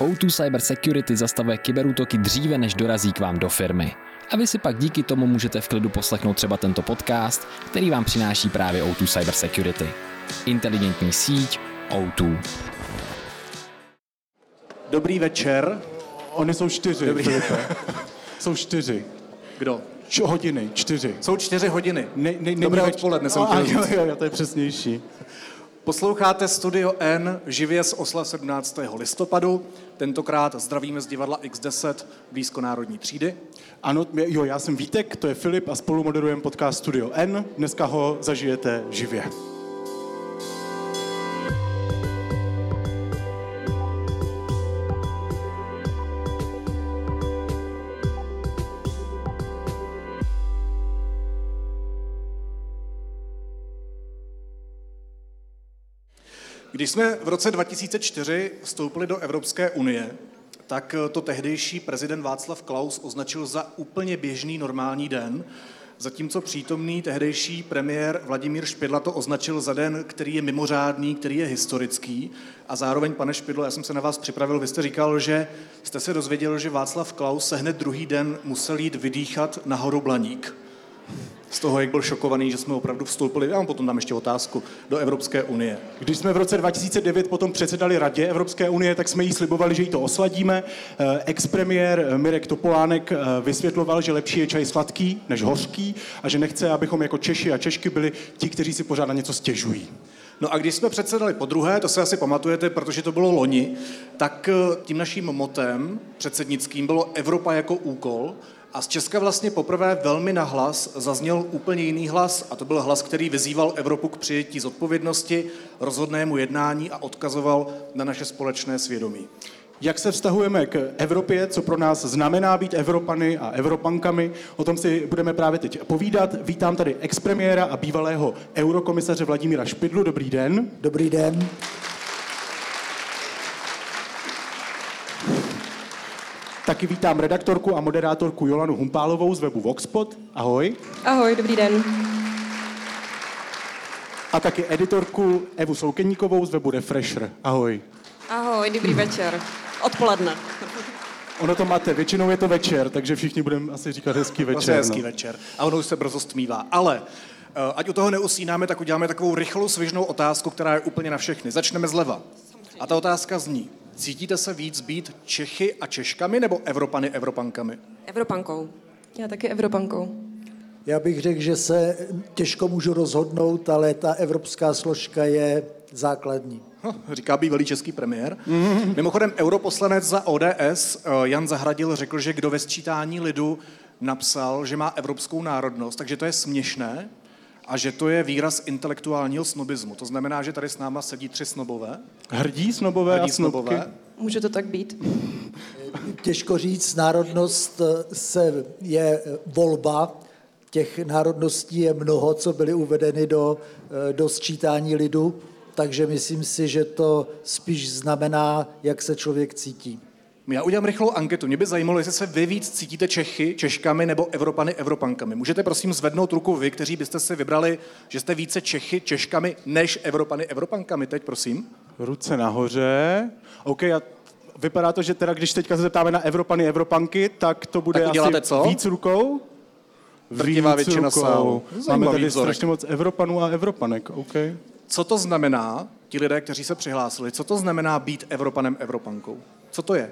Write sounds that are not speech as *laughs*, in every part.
O2 Cyber Security zastavuje kyberútoky dříve, než dorazí k vám do firmy. A vy si pak díky tomu můžete v klidu poslechnout třeba tento podcast, který vám přináší právě O2 Cyber Security. Inteligentní síť O2. Dobrý večer. Oni jsou čtyři, Dobrý. Filipe. *laughs* Jsou čtyři. Kdo? Č- hodiny, čtyři. Jsou čtyři hodiny. Ne, ne, Dobré odpoledne, jsem A, chtěl říct. jo, jo, to je přesnější. Posloucháte Studio N živě z Osla 17. listopadu. Tentokrát zdravíme z divadla X10 blízko Národní třídy. Ano, jo, já jsem Vítek, to je Filip a spolu moderujeme podcast Studio N. Dneska ho zažijete živě. Když jsme v roce 2004 vstoupili do Evropské unie, tak to tehdejší prezident Václav Klaus označil za úplně běžný normální den, zatímco přítomný tehdejší premiér Vladimír Špidla to označil za den, který je mimořádný, který je historický. A zároveň, pane Špidlo, já jsem se na vás připravil, vy jste říkal, že jste se dozvěděl, že Václav Klaus se hned druhý den musel jít vydýchat na horu Blaník. Z toho, jak byl šokovaný, že jsme opravdu vstoupili, já vám potom dám ještě otázku, do Evropské unie. Když jsme v roce 2009 potom předsedali Radě Evropské unie, tak jsme jí slibovali, že jí to osladíme. Eh, Ex-premiér eh, Mirek Topolánek eh, vysvětloval, že lepší je čaj sladký než hořký a že nechce, abychom jako Češi a Češky byli ti, kteří si pořád na něco stěžují. No a když jsme předsedali po druhé, to se asi pamatujete, protože to bylo loni, tak tím naším motem předsednickým bylo Evropa jako úkol a z Česka vlastně poprvé velmi nahlas zazněl úplně jiný hlas a to byl hlas, který vyzýval Evropu k přijetí zodpovědnosti, rozhodnému jednání a odkazoval na naše společné svědomí. Jak se vztahujeme k Evropě, co pro nás znamená být Evropany a Evropankami, o tom si budeme právě teď povídat. Vítám tady expremiéra a bývalého eurokomisaře Vladimíra Špidlu. Dobrý den. Dobrý den. Taky vítám redaktorku a moderátorku Jolanu Humpálovou z webu Voxpot. Ahoj. Ahoj, dobrý den. A taky editorku Evu Soukeníkovou z webu Refresher. Ahoj. Ahoj, dobrý večer. Odpoledne. Ono to máte, většinou je to večer, takže všichni budeme asi říkat hezký večer. Vlastně hezký no. večer. A ono už se brzo stmívá. Ale eh, ať u toho neusínáme, tak uděláme takovou rychlou svižnou otázku, která je úplně na všechny. Začneme zleva. A ta otázka zní, cítíte se víc být Čechy a Češkami nebo Evropany Evropankami? Evropankou. Já taky Evropankou. Já bych řekl, že se těžko můžu rozhodnout, ale ta evropská složka je základní. Hm, říká bývalý český premiér. Mimochodem, europoslanec za ODS eh, Jan Zahradil řekl, že kdo ve sčítání lidu napsal, že má evropskou národnost, takže to je směšné a že to je výraz intelektuálního snobismu. To znamená, že tady s náma sedí tři snobové. Hrdí snobové Hrdí a snobky. snobové. Může to tak být? Těžko říct, národnost eh, se je eh, volba, těch národností je mnoho, co byly uvedeny do, eh, do sčítání lidu, takže myslím si, že to spíš znamená, jak se člověk cítí. Já udělám rychlou anketu. Mě by zajímalo, jestli se vy víc cítíte Čechy, Češkami nebo Evropany, Evropankami. Můžete prosím zvednout ruku vy, kteří byste si vybrali, že jste více Čechy, Češkami než Evropany, Evropankami. Teď prosím. Ruce nahoře. OK, a vypadá to, že teda, když teďka se zeptáme na Evropany, Evropanky, tak to bude Tak asi co? víc rukou? Drtivá většina rukou. sálu. Máme tady vzorek. strašně moc Evropanů a Evropanek, OK. Co to znamená, ti lidé, kteří se přihlásili, co to znamená být Evropanem, Evropankou? Co to je?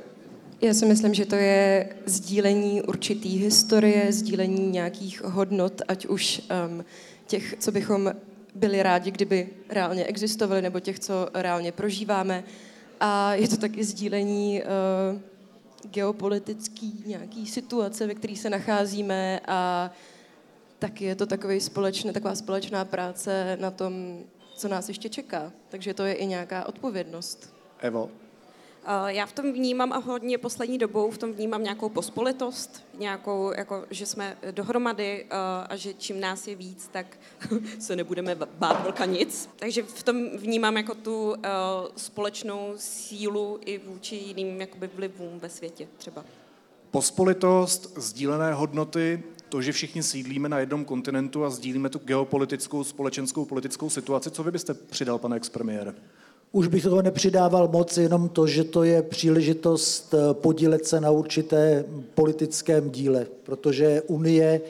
Já si myslím, že to je sdílení určitý historie, sdílení nějakých hodnot, ať už um, těch, co bychom byli rádi, kdyby reálně existovaly, nebo těch, co reálně prožíváme. A je to taky sdílení uh, geopolitický nějaký situace, ve které se nacházíme a taky je to takový společný, taková společná práce na tom, co nás ještě čeká. Takže to je i nějaká odpovědnost. Evo. Eh, Já v tom vnímám a hodně poslední dobou v tom vnímám nějakou pospolitost, nějakou, jako, že jsme dohromady eh, a že čím nás je víc, tak *laughs* se nebudeme bát velka nic. Takže v tom vnímám jako tu eh, společnou sílu i vůči jiným jakoby vlivům ve světě třeba. Pospolitost, sdílené hodnoty, to, že všichni sídlíme na jednom kontinentu a sdílíme tu geopolitickou, společenskou, politickou situaci. Co vy byste přidal, pane expremiére? Už bych toho nepřidával moc, jenom to, že to je příležitost eh, podílet se na určité politickém díle, protože Unie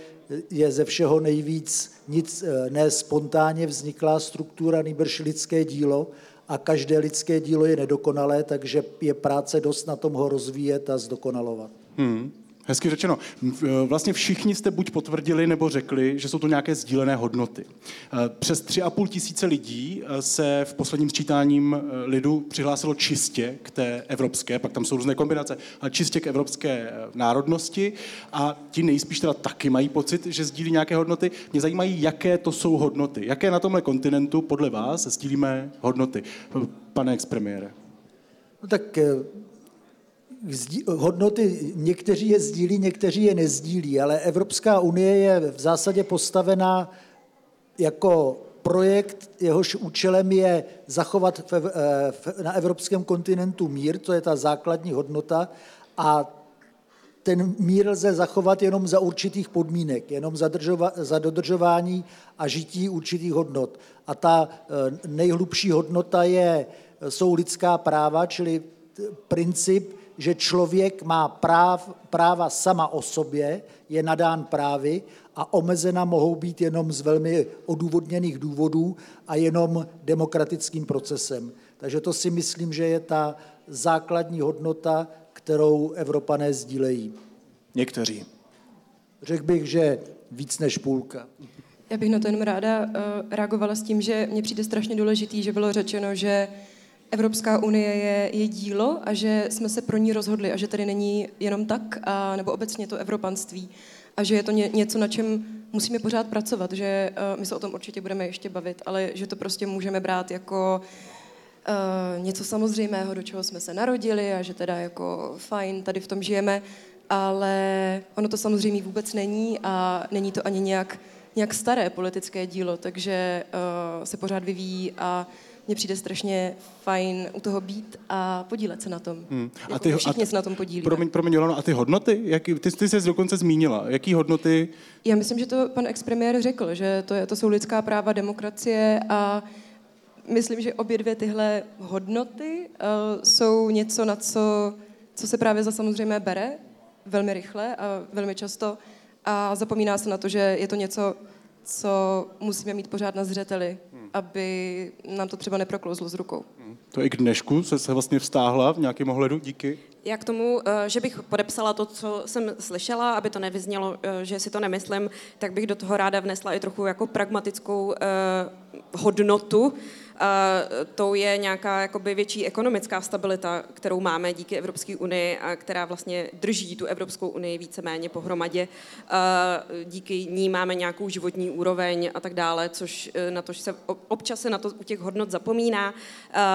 je ze všeho nejvíc nic eh, ne spontánně vzniklá struktura, nejbrž lidské dílo a každé lidské dílo je nedokonalé, takže je práce dost na tom ho rozvíjet a zdokonalovat. Hmm. Hezky řečeno. E, vlastně všichni jste buď potvrdili nebo řekli, že jsou to nějaké sdílené hodnoty. E, přes 3,5 tisíce lidí e, se v posledním sčítáním lidu přihlásilo čistě k té evropské, pak tam jsou různé kombinace, ale čistě k evropské národnosti a ti nejspíš teda taky mají pocit, že sdílí nějaké hodnoty. Mě zajímají, jaké to jsou hodnoty. Jaké na tomhle kontinentu podle vás sdílíme hodnoty? Pane expremiére. No tak hodnoty někteří je sdílí, někteří je nezdílí, ale Evropská unie je v zásadě postavená jako projekt, jehož účelem je zachovat na evropském kontinentu mír, to je ta základní hodnota, a ten mír lze zachovat jenom za určitých podmínek, jenom za, držova, za dodržování a žití určitých hodnot. A ta e, nejhlubší hodnota je, jsou lidská práva, čili princip, že člověk má práv, práva sama o sobě, je nadán právy a omezena mohou být jenom z velmi odůvodněných důvodů a jenom demokratickým procesem. Takže to si myslím, že je ta základní hodnota, kterou Evropané sdílejí. Někteří. Řekl bych, že víc než půlka. Já bych na to jenom ráda uh, reagovala s tím, že mně přijde strašně důležitý, že bylo řečeno, že Evropská unie je, je dílo a že jsme se pro ní rozhodli a že tady není jenom tak, a, nebo obecně to evropanství. A že je to ně, něco, na čem musíme pořád pracovat, že uh, my se o tom určitě budeme ještě bavit, ale že to prostě můžeme brát jako uh, něco samozřejmého, do čeho jsme se narodili a že teda jako fajn, tady v tom žijeme, ale ono to samozřejmě vůbec není a není to ani nějak, nějak staré politické dílo, takže uh, se pořád vyvíjí a mně přijde strašně fajn u toho být a podílet se na tom. Hmm. A jako ty, všichni a t- se na tom podílí. Promiň, promiň Jolano, a ty hodnoty? Jaký, ty, ty jsi dokonce zmínila. Jaký hodnoty? Já myslím, že to pan expremiér řekl, že to, je, to jsou lidská práva, demokracie a myslím, že obě dvě tyhle hodnoty uh, jsou něco, na co, co se právě za samozřejmé bere velmi rychle a velmi často a zapomíná se na to, že je to něco, co musíme mít pořád na zřeteli aby nám to třeba neproklouzlo z rukou. To i k dnešku se, se vlastně vstáhla v nějakém ohledu, díky. Já k tomu, eh, že bych podepsala to, co jsem slyšela, aby to nevyznělo, eh, že si to nemyslím, tak bych do toho ráda vnesla i trochu jako pragmatickou eh, hodnotu, to je nějaká jakoby větší ekonomická stabilita, kterou máme díky Evropské unii a která vlastně drží tu Evropskou unii víceméně pohromadě. Díky ní máme nějakou životní úroveň a tak dále, což na to, že se občas se na to u těch hodnot zapomíná.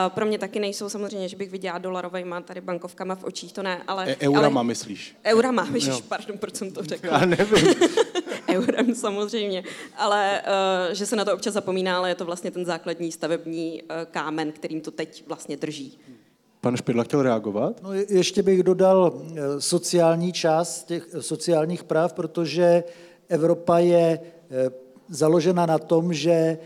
Pro mě taky nejsou samozřejmě, že bych viděla dolarovejma tady bankovkama v očích, to ne, ale... E, eurama ale, myslíš? Eurama, myslíš, pardon, proč jsem to řekla. Já nevím. *laughs* Eurem samozřejmě, ale uh, že se na to občas zapomíná, ale je to vlastně ten základní stavební uh, kámen, kterým to teď vlastně drží. Pan Špidla chtěl reagovat? No, ještě bych dodal eh, sociální část těch sociálních práv, protože Evropa je založena na tom, že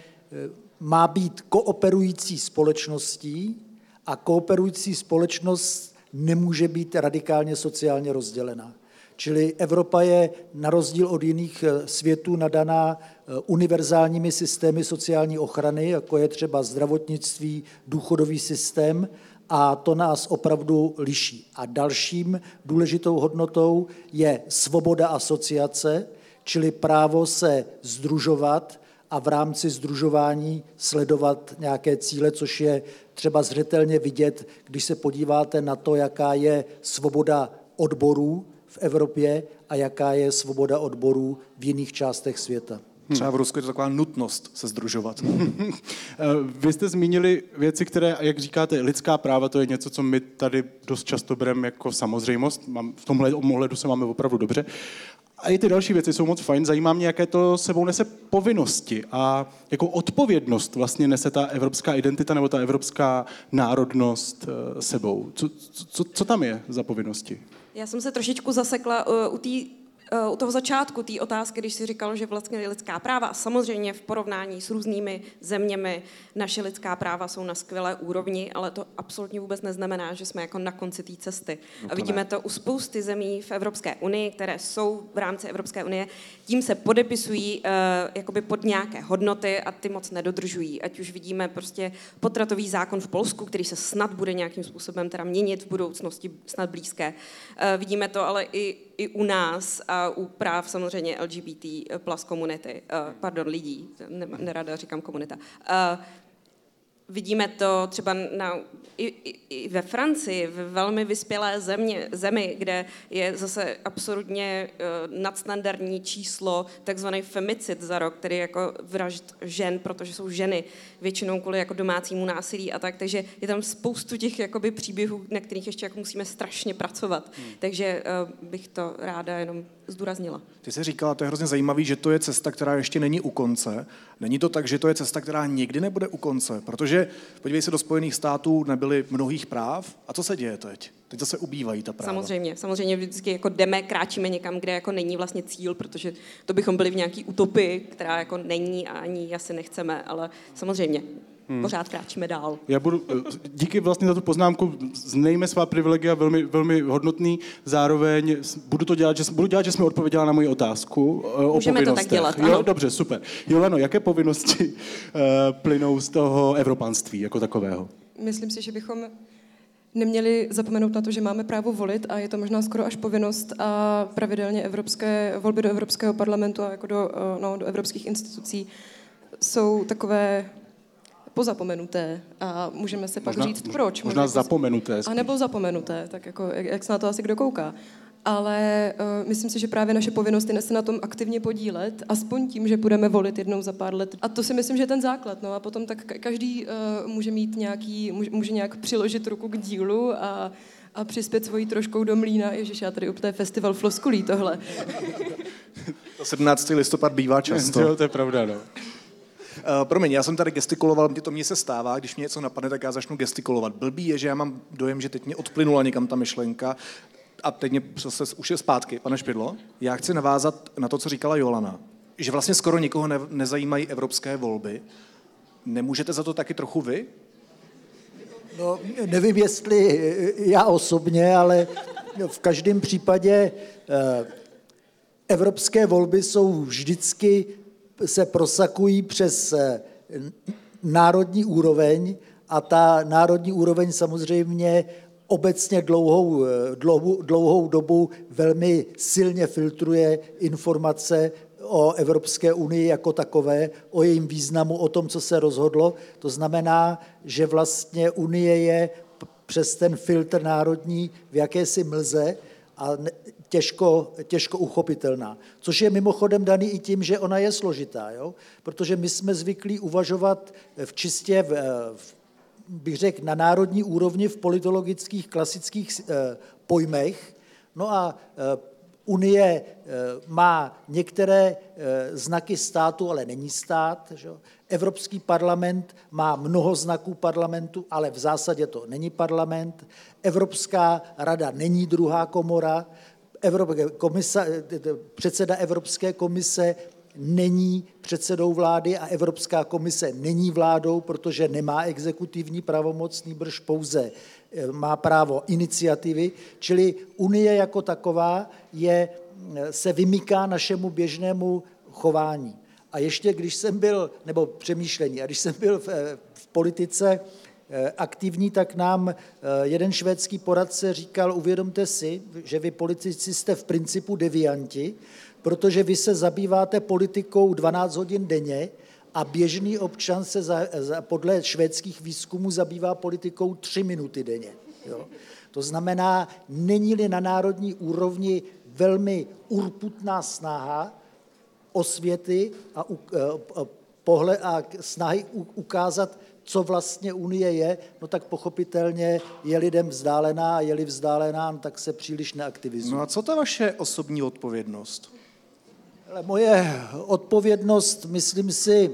má být kooperující společností a kooperující společnost nemůže být radikálně sociálně rozdělená. Čili Evropa je na rozdíl od jiných eh, světů nadaná eh, univerzálními systémy sociální ochrany, jako je třeba zdravotnictví, důchodový systém, a to nás opravdu liší. A dalším důležitou hodnotou je svoboda asociace, čili právo se združovat a v rámci združování sledovat nějaké cíle, což je třeba zřetelně vidět, když se podíváte na to, jaká je svoboda odborů, v Evropě a jaká je svoboda odborů v jiných částech světa. Třeba v Rusku je to taková nutnost se združovat. *laughs* Vy jste zmínili věci, které, jak říkáte, lidská práva, to je něco, co my tady dost často bereme jako samozřejmost. V tomhle ohledu se máme opravdu dobře. A i ty další věci jsou moc fajn. Zajímá mě, jaké to sebou nese povinnosti a jakou odpovědnost vlastně nese ta evropská identita nebo ta evropská národnost eh, sebou. Co, co, co tam je za povinnosti? Já jsem se trošičku zasekla uh, u té Eh, u toho začátku té otázky, když si říkal, že vlastně lidská práva, a samozřejmě v porovnání s různými zeměmi naše lidská práva jsou na skvělé úrovni, ale to absolutně vůbec neznamená, že jsme jako na konci té cesty. No a vidíme ne. to u spousty zemí v Evropské unii, které jsou v rámci Evropské unie, tím se podepisují uh, jakoby pod nějaké hodnoty a ty moc nedodržují. Ať už vidíme prostě potratový zákon v Polsku, který se snad bude nějakým způsobem teda měnit v budoucnosti, snad blízké. Uh, vidíme to ale i i u nás a u práv samozřejmě LGBT plus komunity, uh, pardon, lidí, nerada říkám komunita, uh, Vidíme to třeba na, i, i ve Francii, v velmi vyspělé země, zemi, kde je zase absolutně uh, nadstandardní číslo, takzvaný femicid za rok, tedy jako vražd žen, protože jsou ženy většinou kvůli jako domácímu násilí a tak, takže je tam spoustu těch jakoby příběhů, na kterých ještě jako musíme strašně pracovat. Hmm. Takže uh, bych to ráda jenom zdůraznila. Ty jsi říkala, to je hrozně zajímavé, že to je cesta, která ještě není u konce. Není to tak, že to je cesta, která nikdy nebude u konce, protože podívej se, do Spojených států nebyly mnohých práv. A co se děje teď? Teď zase ubývají ta práva. Samozřejmě, samozřejmě vždycky jako jdeme, kráčíme někam, kde jako není vlastně cíl, protože to bychom byli v nějaký utopii, která jako není a ani asi nechceme, ale samozřejmě hmm. pořád kráčíme dál. Já budu, eh, díky vlastně za tu poznámku, znejme svá privilegia, velmi, velmi hodnotný, zároveň budu to dělat, že, budu dělat, že jsme odpověděla na moji otázku eh, o Můžeme to tak dělat, ano. Jo, dobře, super. Jolano, jaké povinnosti uh, plynou z toho evropanství jako takového? Myslím si, že bychom neměli zapomenout na to, že máme právo volit a je to možná skoro až povinnost a pravidelně evropské volby do Evropského parlamentu a jako do, no, do evropských institucí jsou takové pozapomenuté a můžeme se pak možná, říct proč. Možná jako, zapomenuté. Spíš. A nebo zapomenuté, tak jako, jak, jak se na to asi kdo kouká. Ale uh, myslím si, že právě naše povinnost je se na tom aktivně podílet, aspoň tím, že budeme volit jednou za pár let. A to si myslím, že je ten základ. No a potom tak každý uh, může mít nějaký, může, může nějak přiložit ruku k dílu a, a přispět svojí troškou do mlína. Ježiš, já tady úplně festival floskulí tohle. To 17. listopad bývá často. *laughs* Jo, to je pravda, no. Uh, promiň, já jsem tady gestikuloval, mě to mě se stává, když mě něco napadne, tak já začnu gestikulovat. Blbý je, že já mám dojem, že teď mě odplynula někam ta myšlenka a teď mě zase už je zpátky. Pane Špidlo, já chci navázat na to, co říkala Jolana, že vlastně skoro nikoho ne, nezajímají evropské volby. Nemůžete za to taky trochu vy? No, nevím, jestli já osobně, ale v každém případě eh, evropské volby jsou vždycky se prosakují přes eh, národní úroveň a ta národní úroveň samozřejmě obecně dlouhou, eh, dlouhou, dlouhou dobu velmi silně filtruje informace o Evropské unii jako takové, o jejím významu, o tom, co se rozhodlo. To znamená, že vlastně Unie je přes ten filtr národní v jakési mlze a těžko, těžko uchopitelná. Což je mimochodem daný i tím, že ona je složitá, jo? protože my jsme zvyklí uvažovat v čistě, v, v, bych řekl, na národní úrovni v politologických klasických eh, pojmech. No a eh, Unie eh, má některé znaky státu, ale není stát. Že? Evropský parlament má mnoho znaků parlamentu, ale v zásadě to není parlament. Evropská rada není druhá komora. Evropské komisa, předseda Evropské komise není předsedou vlády a Evropská komise není vládou, protože nemá exekutivní pravomoc, nýbrž pouze eh, má právo iniciativy, čili Unie jako taková je, eh, se vymyká našemu běžnému chování. A ještě když jsem byl, nebo přemýšlení, a když jsem byl v, eh, v politice, aktivní, tak nám jeden švédský poradce říkal, uvědomte si, že vy politici jste v principu devianti, protože vy se zabýváte politikou 12 hodin denně a běžný občan se za, za, podle švédských výzkumů zabývá politikou 3 minuty denně. Jo. To znamená, není-li na národní úrovni velmi urputná snaha osvěty a, a, a, pohled, a snahy ukázat co vlastně Unie je, no tak pochopitelně je lidem vzdálená a je-li vzdálená, no tak se příliš neaktivizuje. No a co ta vaše osobní odpovědnost? Moje odpovědnost, myslím si,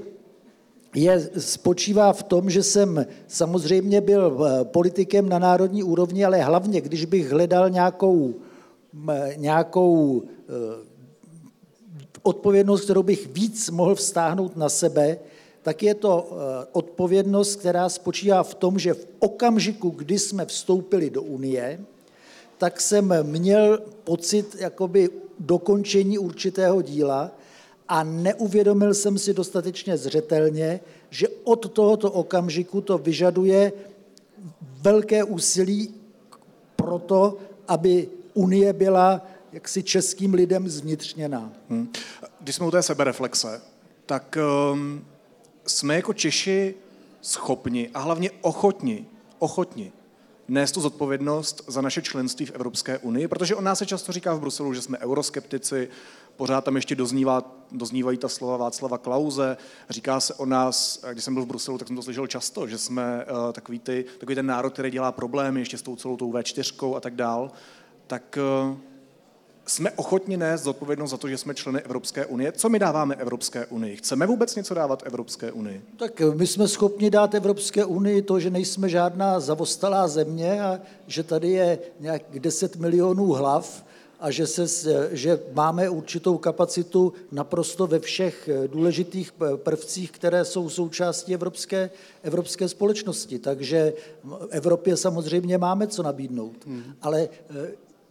je, spočívá v tom, že jsem samozřejmě byl eh, politikem na národní úrovni, ale hlavně, když bych hledal nějakou, nějakou eh, odpovědnost, kterou bych víc mohl vztáhnout na sebe, tak je to odpovědnost, která spočívá v tom, že v okamžiku, kdy jsme vstoupili do Unie, tak jsem měl pocit jakoby dokončení určitého díla a neuvědomil jsem si dostatečně zřetelně, že od tohoto okamžiku to vyžaduje velké úsilí pro to, aby Unie byla jaksi českým lidem zvnitřněná. Hmm. Když jsme u té sebereflexe, tak um, jsme jako Češi schopni a hlavně ochotni, ochotni nést tu zodpovědnost za naše členství v Evropské unii, protože o nás se často říká v Bruselu, že jsme euroskeptici, pořád tam ještě doznívá, doznívají ta slova Václava Klauze, říká se o nás, když jsem byl v Bruselu, tak jsem to slyšel často, že jsme uh, takový, ty, takový ten národ, který dělá problémy ještě s tou celou tou V4 a tak dál, tak uh, jsme ochotni nést zodpovědnost za to, že jsme členy Evropské unie. Co my dáváme Evropské unii? Chceme vůbec něco dávat Evropské unii? Tak my jsme schopni dát Evropské unii to, že nejsme žádná zavostalá země a že tady je nějak 10 milionů hlav a že, se, že máme určitou kapacitu naprosto ve všech důležitých prvcích, které jsou součástí evropské, evropské společnosti. Takže Evropě samozřejmě máme co nabídnout. Hmm. Ale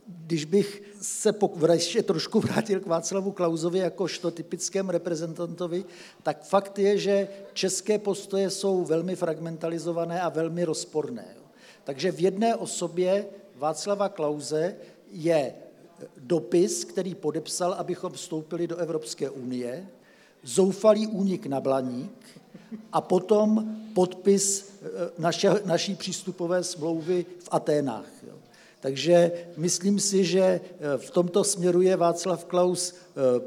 když bych se ještě trošku *laughs* vrátil k Václavu Klauzovi jakožto typickém reprezentantovi, tak fakt je, že české postoje jsou velmi fragmentalizované a velmi rozporné. Takže v jedné osobě Václava Klauze je dopis, který podepsal, abychom vstoupili do Evropské unie, zoufalý únik na Blaník a potom podpis eh, naše, naší přístupové smlouvy v Aténách. Takže myslím si, že eh, v tomto směru je Václav Klaus eh,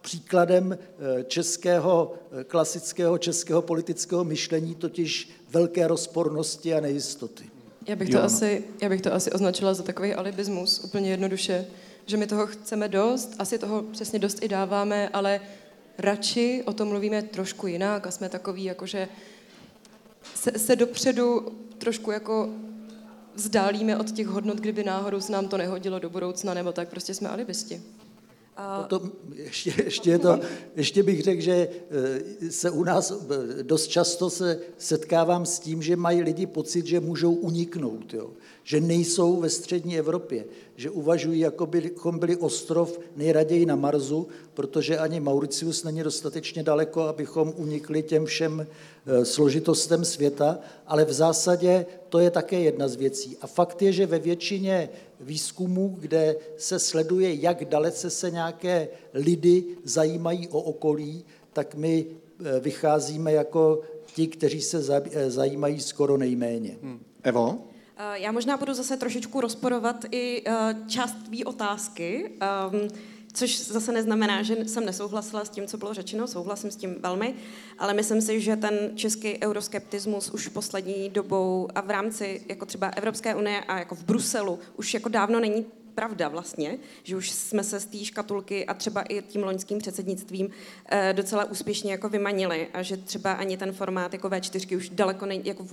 příkladem eh, českého, klasického českého politického myšlení, totiž velké rozpornosti a nejistoty. Já bych, to asi, já bych to asi označila za takový alibismus, úplně jednoduše, že my toho chceme dost, asi toho přesně dost i dáváme, ale radši o tom mluvíme trošku jinak a jsme takový, jakože se, se dopředu trošku jako vzdálíme od těch hodnot, kdyby náhodou se nám to nehodilo do budoucna, nebo tak prostě jsme alibisti. Potom ještě, ještě, to, ještě bych řekl, že eh, se u nás eh, dost často se setkávám s tím, že mají lidi pocit, že můžou uniknout, jo? že nejsou ve střední Evropě, že uvažují, jako bychom byli ostrov nejraději na Marsu, protože ani Mauricius není dostatečně daleko, abychom unikli těm všem eh, složitostem světa, ale v zásadě to je také jedna z věcí. A fakt je, že ve většině výzkumů, kde se sleduje, jak dalece se nějaké lidi zajímají o okolí, tak my eh, vycházíme jako ti, kteří se eh, zajímají skoro nejméně. Hmm. Evo? Já možná budu zase trošičku rozporovat i část tvý otázky. Ehm, což zase neznamená, že jsem nesouhlasila s tím, co bylo řečeno, souhlasím s tím velmi, ale myslím si, že ten český euroskeptismus už poslední dobou a v rámci jako třeba Evropské unie a jako v Bruselu už jako dávno není pravda vlastně, že už jsme se z té škatulky a třeba i tím loňským předsednictvím eh, docela úspěšně jako vymanili a že třeba ani ten formát jako V4 už daleko není, jako,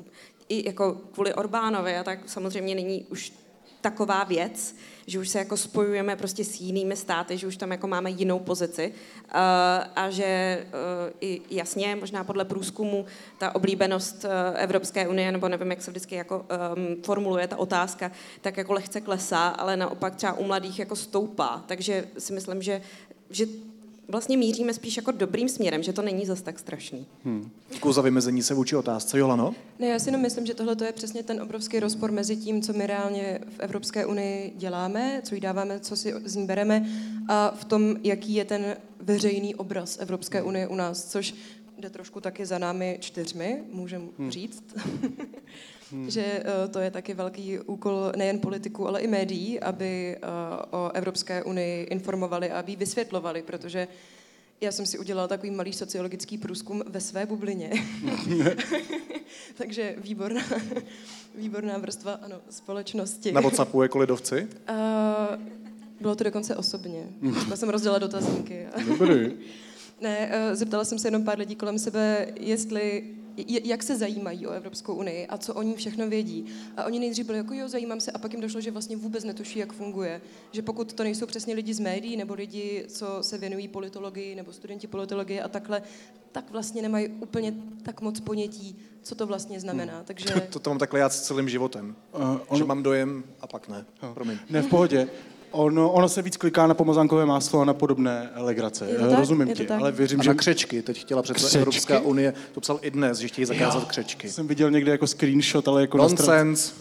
i jako kvůli Orbánovi a tak samozřejmě není už taková věc, že už se jako spojujeme prostě s jinými státy, že už tam jako máme jinou pozici uh, a že uh, i jasně, možná podle průzkumu, ta oblíbenost uh, Evropské unie, nebo nevím, jak se vždycky jako um, formuluje ta otázka, tak jako lehce klesá, ale naopak třeba u mladých jako stoupá. Takže si myslím, že, že vlastně míříme spíš jako dobrým směrem, že to není zas tak strašný. Hmm. Děkuji za vymezení se vůči otázce. Jolano? Ne, já si jenom myslím, že tohle je přesně ten obrovský rozpor mezi tím, co my reálně v Evropské unii děláme, co jí dáváme, co si z ní bereme a v tom, jaký je ten veřejný obraz Evropské unie u nás, což jde trošku taky za námi čtyřmi, můžeme hmm. říct. *laughs* Hmm. že uh, to je taky velký úkol nejen politiků, ale i médií, aby uh, o Evropské unii informovali a aby vysvětlovali, protože já jsem si udělala takový malý sociologický průzkum ve své bublině. *laughs* Takže výborná, výborná vrstva ano, společnosti. Na WhatsAppu jako lidovci? Uh, bylo to dokonce osobně. Já jsem rozdělala dotazníky. Dobrý. *laughs* ne, zeptala jsem se jenom pár lidí kolem sebe, jestli jak se zajímají o Evropskou unii a co oni všechno vědí. A oni nejdřív byli jako jo, zajímám se a pak jim došlo, že vlastně vůbec netuší, jak funguje. Že pokud to nejsou přesně lidi z médií nebo lidi, co se věnují politologii nebo studenti politologie a takhle, tak vlastně nemají úplně tak moc ponětí, co to vlastně znamená. Hmm. Takže... *laughs* To, to mám takhle já s celým životem. Uh, on... Že mám dojem a pak ne. Promiň. Ne, v pohodě. Ono, ono se víc kliká na pomozánkové máslo a na podobné legrace. Je to tak? Rozumím je to ti, tak? ale věřím, A že... na křečky. Teď chtěla přece Evropská unie, to psal i dnes, že chtějí zakázat Jo, křečky. Jsem viděl někde jako screenshot, ale jako na stran- Nonsense.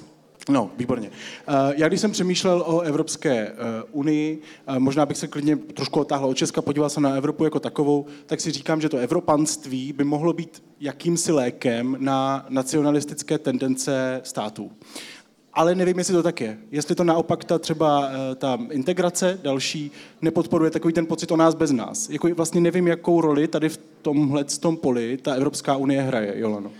No, výborně. Eh, Já když jsem přemýšlel o Evropské eh, unii, eh, možná bych se klidně trošku otáhl od Česka, podíval se na Evropu jako takovou, tak si říkám, že to evropanství by mohlo být jakýmsi lékem na nacionalistické tendence států. Ale nevím, jestli to tak je. Jestli to naopak ta třeba eh, ta integrace další nepodporuje takový ten pocit o nás bez nás. Jako vlastně nevím, jakou roli tady v tomhle tom poli ta Evropská unie hraje, Jolano.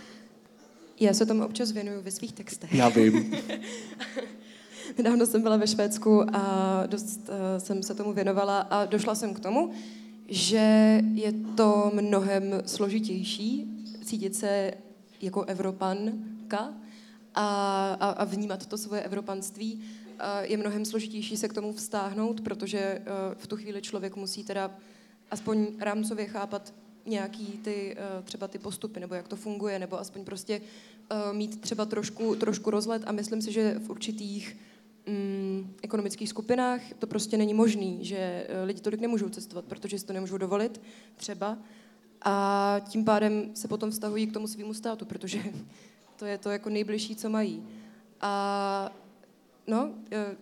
Já se tomu občas věnuju ve svých textech. Já vím. *laughs* Nedávno jsem byla ve Švédsku a dost uh, jsem se tomu věnovala a došla jsem k tomu, že je to mnohem složitější cítit se jako Evropanka a, a, a vnímat to svoje evropanství. Je mnohem složitější se k tomu vztáhnout, protože uh, v tu chvíli člověk musí teda aspoň rámcově chápat nějaký ty, uh, třeba ty postupy, nebo jak to funguje, nebo aspoň prostě uh, mít třeba trošku, trošku rozhled a myslím si, že v určitých mm, ekonomických skupinách to prostě není možný, že lidi tolik nemůžou cestovat, protože si to nemůžou dovolit třeba a tím pádem se potom vztahují k tomu svýmu státu, protože to je to jako nejbližší, co mají. A no, eh,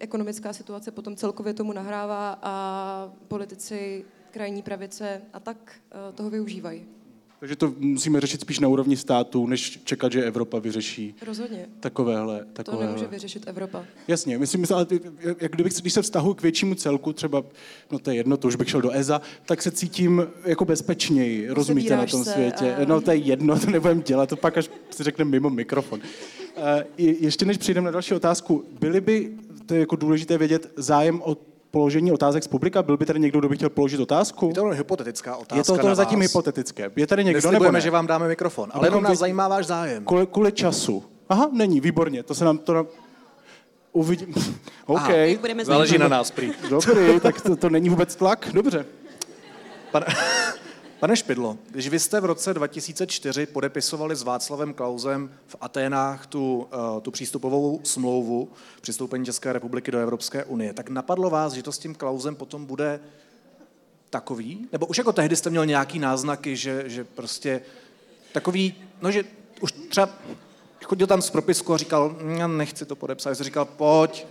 ekonomická situace potom celkově tomu nahrává a politici krajní pravice a tak eh, toho využívají. Takže to musíme řešit spíš na úrovni státu, než čekat, že Evropa vyřeší Rozhodně. takovéhle. To takovéhle. nemůže vyřešit Evropa. Jasně, myslím, ale ty- jak kdybych, když se vztahuji k většímu celku, třeba, no to je jedno, to už bych šel do EZA, tak se cítím jako bezpečněji, rozumíte, na tom světě. a- No to je jedno, *laughs* to nebudeme dělat, to pak až si řekneme mimo mikrofon. Eh, je- Ještě než přijdeme na další otázku, byly by, to je jako důležité vědět, zájem o položení otázek z publika? Byl by tady někdo, kdo by chtěl položit otázku? Je to hypotetická otázka je to, na to zatím vás. hypotetické. Je tady někdo, nebo Neslibujeme, ne? že vám dáme mikrofon, ale jenom nás věděli- zajímá váš zájem. Kvůli, kvůli času. Aha, není, výborně, to se nám to... Na... Uvidím. *laughs* OK. Záleží na nás, prý. Dobrý, tak to, to není vůbec tlak? Dobře. Pane, *laughs* pane Špidlo, když vy jste v roce 2004 podepisovali s Václavem Klausem v Aténách tu, uh, tu přístupovou smlouvu přistoupení České republiky do Evropské unie, tak napadlo vás, že to s tím Klausem potom bude takový? Nebo už jako tehdy jste měl nějaký náznaky, že, že prostě takový, no že už třeba chodil tam z propisku a říkal, "Mm, já nechci to podepsat, já jsem říkal, pojď,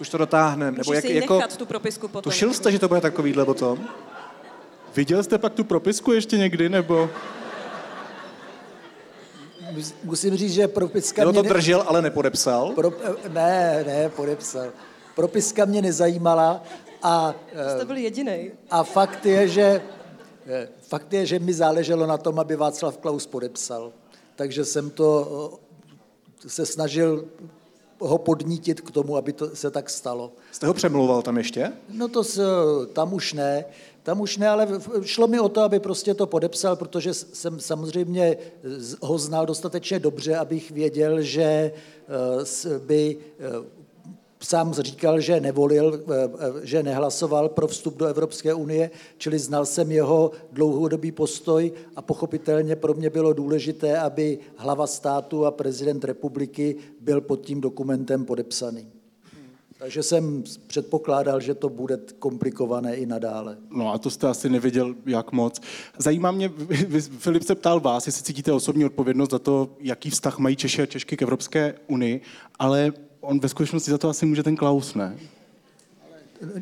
už to dotáhneme. Nebo jak, si jako, tu propisku potom. tušil jste, že to bude takovýhle potom? Viděl jste pak tu propisku ještě někdy, nebo... Mus- Musím říct, že propiska Kdo mě... to ne- držel, ale nepodepsal? Pro, ne, ne, podepsal. Propiska mě nezajímala a, Jste byl jediný. a fakt je, že eh, fakt je, že mi záleželo na tom, aby Václav Klaus podepsal. Takže jsem to eh, se snažil ho podnítit k tomu, aby to se tak stalo. Jste ho přemlouval tam ještě? No to s, tam už ne, tam už ne, ale šlo mi o to, aby prostě to podepsal, protože jsem samozřejmě ho znal dostatečně dobře, abych věděl, že eh, by eh, sám říkal, že nevolil, eh, že nehlasoval pro vstup do Evropské unie, čili znal jsem jeho dlouhodobý postoj a pochopitelně pro mě bylo důležité, aby hlava státu a prezident republiky byl pod tím dokumentem podepsaný. Takže jsem předpokládal, že to bude komplikované i nadále. No a to jste asi nevěděl, jak moc. Zajímá mě, Filip se ptal vás, jestli cítíte osobní odpovědnost za to, jaký vztah mají Češi a Češky k Evropské unii, ale on ve skutečnosti za to asi může ten Klaus, ne?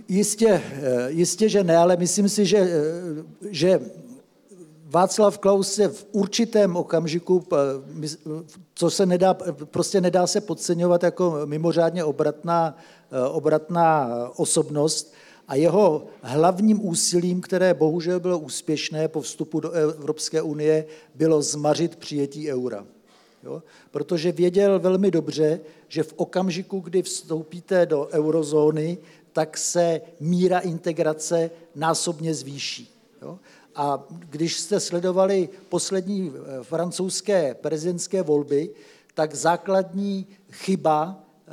Jistě, eh, jistě, že ne, ale myslím si, že, eh, že Václav Klaus je v určitém okamžiku, eh, mys- co se nedá, prostě nedá se podceňovat jako mimořádně obratná, eh, obratná osobnost a jeho hlavním úsilím, které bohužel bylo úspěšné po vstupu do Evropské unie, bylo zmařit přijetí eura. Jo? Protože věděl velmi dobře, že v okamžiku, kdy vstoupíte do eurozóny, tak se míra integrace násobně zvýší. Jo? A když jste sledovali poslední eh, francouzské prezidentské volby, tak základní chyba eh,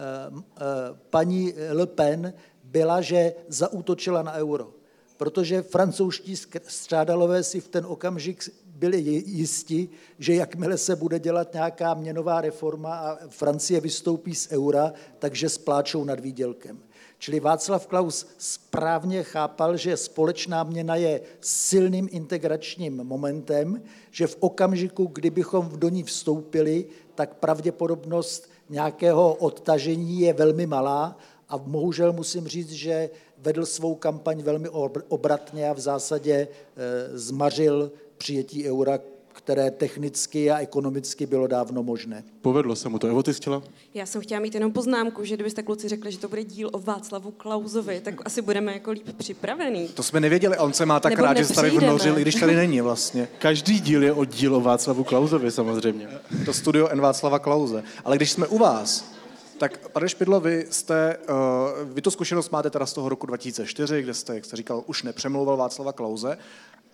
eh, paní Le Pen byla, že zaútočila na euro. Protože francouzští střádalové si v ten okamžik byli jisti, že jakmile se bude dělat nějaká měnová reforma a Francie vystoupí z eura, takže spláčou nad výdělkem. Čili Václav Klaus správně chápal, že společná měna je silným integračním momentem, že v okamžiku, kdybychom do ní vstoupili, tak pravděpodobnost nějakého odtažení je velmi malá a bohužel musím říct, že vedl svou kampaň velmi obratně a v zásadě eh, zmařil přijetí eura, které technicky a ekonomicky bylo dávno možné. Povedlo se mu to. Evo, ty chtěla? Já jsem chtěla mít jenom poznámku, že kdybyste kluci řekli, že to bude díl o Václavu Klauzovi, tak asi budeme jako líp připravený. To jsme nevěděli, on se má tak Nebo rád, že se tady vnořil, i když tady není vlastně. *laughs* Každý díl je o díl o Václavu Klauzovi samozřejmě. To studio N Václava Klauze. Ale když jsme u vás, tak, pane Špidlo, vy, jste, uh, vy tu zkušenost máte teda z toho roku 2004, kde jste, jak jste říkal, už nepřemlouval Václava Klauze,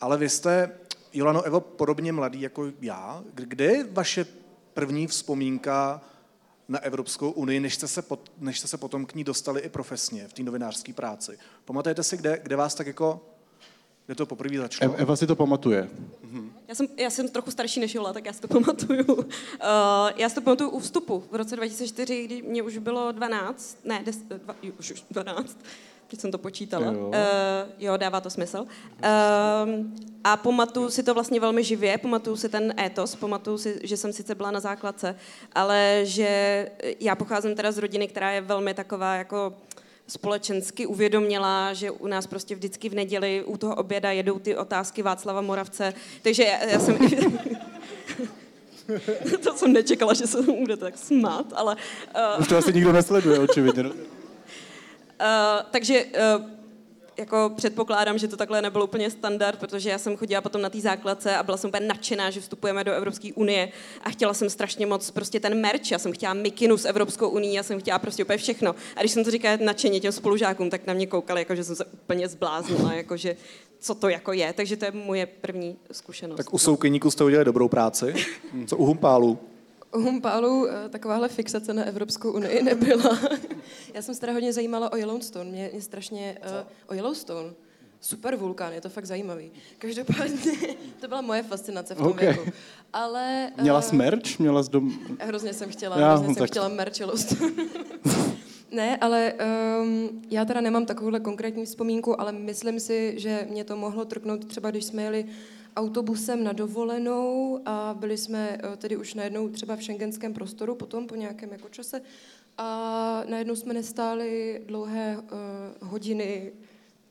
ale vy jste Jolano Evo podobně mladý jako já. Kde je vaše první vzpomínka na Evropskou unii, než jste se, pot, než jste se potom k ní dostali i profesně v té novinářské práci? Pamatujete si, kde, kde vás tak jako, kde to poprvé začalo? Eva si to pamatuje. Mhm. Já jsem, já jsem trochu starší než Jola, tak já si to pamatuju. Uh, *laughs* já si to pamatuju u vstupu v roce 2004, kdy mě už bylo 12, ne, des, dva, už, už 12, Teď jsem to počítala. Jo, uh, jo dává to smysl. Uh, a pamatuju si to vlastně velmi živě, pamatuju si ten étos, pamatuju si, že jsem sice byla na základce, ale že já pocházím teda z rodiny, která je velmi taková jako společensky uvědomila, že u nás prostě vždycky v neděli u toho oběda jedou ty otázky Václava Moravce, takže já, já jsem... *laughs* to jsem nečekala, že se bude tak smát, ale... Uh... Už to asi nikdo nesleduje, očividně. Uh, takže uh, jako předpokládám, že to takhle nebylo úplně standard, protože já jsem chodila potom na té základce a byla jsem úplně nadšená, že vstupujeme do Evropské unie a chtěla jsem strašně moc prostě ten merch, já jsem chtěla mikinu s Evropskou unii, já jsem chtěla prostě úplně všechno. A když jsem to říkala nadšeně těm spolužákům, tak na mě koukali, jako že jsem se úplně zbláznila, jako že co to jako je. Takže to je moje první zkušenost. Tak u soukyníku jste udělali dobrou práci. Co u humpálu? U Humpálu eh, takováhle fixace na Evropskou unii *laughs* nebyla. Já jsem se teda hodně zajímala o Yellowstone. Mě, mě strašně... Uh, o Yellowstone. Super vulkán, je to fakt zajímavý. Každopádně *laughs* to byla moje fascinace v tom okay. věku. Ale... Měla jsi merch? Měla jsi dom... Hrozně jsem chtěla, já, hrozně jsem tak... chtěla merch Yellowstone. *laughs* ne, ale um, já teda nemám takovouhle konkrétní vzpomínku, ale myslím si, že mě to mohlo trknout třeba, když jsme jeli autobusem na dovolenou a byli jsme eh, tedy už najednou třeba v šengenském prostoru potom po nějakém jako čase a najednou jsme nestáli dlouhé uh, hodiny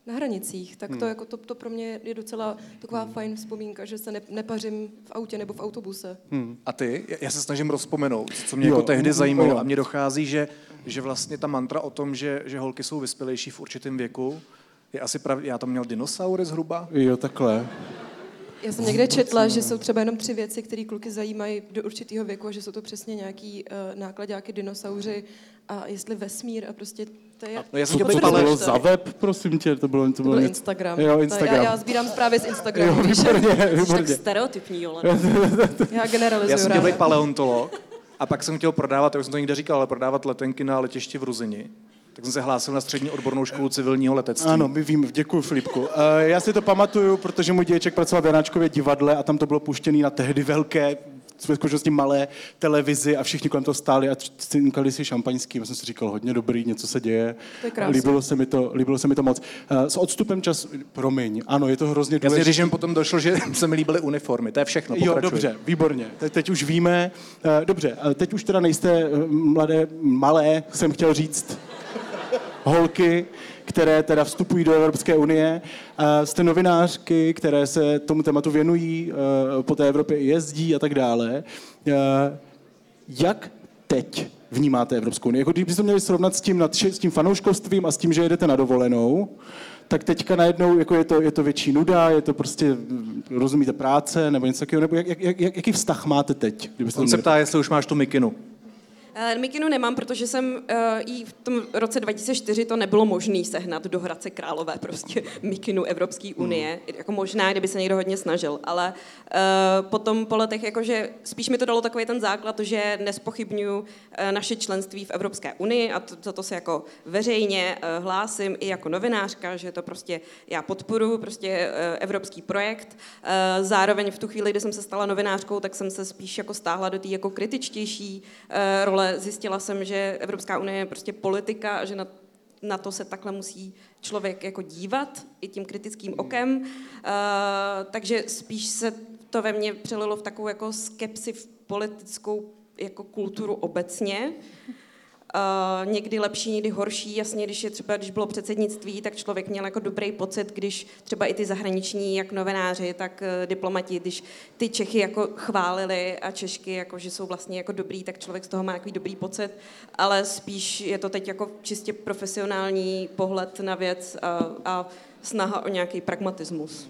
na hranicích, tak to, hmm. jako to, to pro mě je docela taková hmm. fajn vzpomínka, že se ne, nepařím v autě nebo v autobuse. Hmm. A ty? Já se snažím rozpomenout, co mě jo, jako tehdy zajímalo jo. a mně dochází, že, že vlastně ta mantra o tom, že, že holky jsou vyspělejší v určitém věku, je asi pravda. Já tam měl dinosaury zhruba. Jo, takhle. Já jsem někde četla, že jsou třeba jenom tři věci, které kluky zajímají do určitého věku a že jsou to přesně nějaký uh, nákladňáky, dinosauři a jestli vesmír a prostě to je... No já jsem to, to bylo za web, prosím tě, to bylo... To, to bylo Instagram. Jo, Instagram. Já, já sbírám zprávy z Instagramu. Jo, výborně, výborně. Tak stereotypní, *laughs* já generalizuju Já jsem chtěl být paleontolog a pak jsem chtěl prodávat, já jsem to někde říkal, ale prodávat letenky na letišti v Ruzini tak jsem se hlásil na střední odbornou školu civilního letectví. Ano, my vím, děkuji Filipku. Uh, já si to pamatuju, protože můj dědeček pracoval v Janáčkově divadle a tam to bylo puštěné na tehdy velké ve skutečnosti malé televizi a všichni kolem toho stáli a cinkali si šampaňský. Já jsem si říkal, hodně dobrý, něco se děje. To líbilo se mi to, líbilo se mi to moc. Uh, s odstupem čas, promiň, ano, je to hrozně důležité. Já si říkám, potom došlo, že *laughs* se mi líbily uniformy, to je všechno, pokračuj. Jo, dobře, výborně, Te, teď už víme. Uh, dobře, teď už teda nejste mladé, malé, jsem chtěl říct holky, které teda vstupují do Evropské unie. Jste novinářky, které se tomu tématu věnují, eh, po té Evropě jezdí a tak dále. Eh, jak teď vnímáte Evropskou unii? Jako kdybyste měli srovnat s tím, s tím fanouškovstvím a s tím, že jedete na dovolenou, tak teďka najednou jako je, to, je to větší nuda, je to prostě, rozumíte, práce nebo něco takového, nebo jak, jak, jak, jaký vztah máte teď? On se ptá, jestli už máš tu mikinu. Eh, Mikinu nemám, protože jsem uh, i v tom roce 2004 to nebylo možné sehnat do Hradce Králové, prostě *laughs* Mikinu Evropské unie. Hmm. Jako možná, kdyby se někdo hodně snažil, ale uh, potom po letech, jakože spíš mi to dalo takový ten základ, že nespochybnuju naše členství v Evropské unii a to, to, to se jako veřejně hlásím i jako novinářka, že to prostě já podporu, prostě evropský projekt. Uh, zároveň v tu chvíli, kdy jsem se stala novinářkou, tak jsem se spíš jako stáhla do té jako kritičtější uh, Zjistila jsem, že Evropská unie je prostě politika a že na, na to se takhle musí člověk jako dívat i tím kritickým okem. Uh, takže spíš se to ve mně přelilo v takovou jako skepsi v politickou jako kulturu obecně. Uh, někdy lepší, někdy horší. Jasně, když je třeba, když bylo předsednictví, tak člověk měl jako dobrý pocit, když třeba i ty zahraniční, jak novináři, tak uh, diplomati, když ty Čechy jako chválili a Češky, jako, že jsou vlastně jako dobrý, tak člověk z toho má takový dobrý pocit. Ale spíš je to teď jako čistě profesionální pohled na věc a, a snaha o nějaký pragmatismus.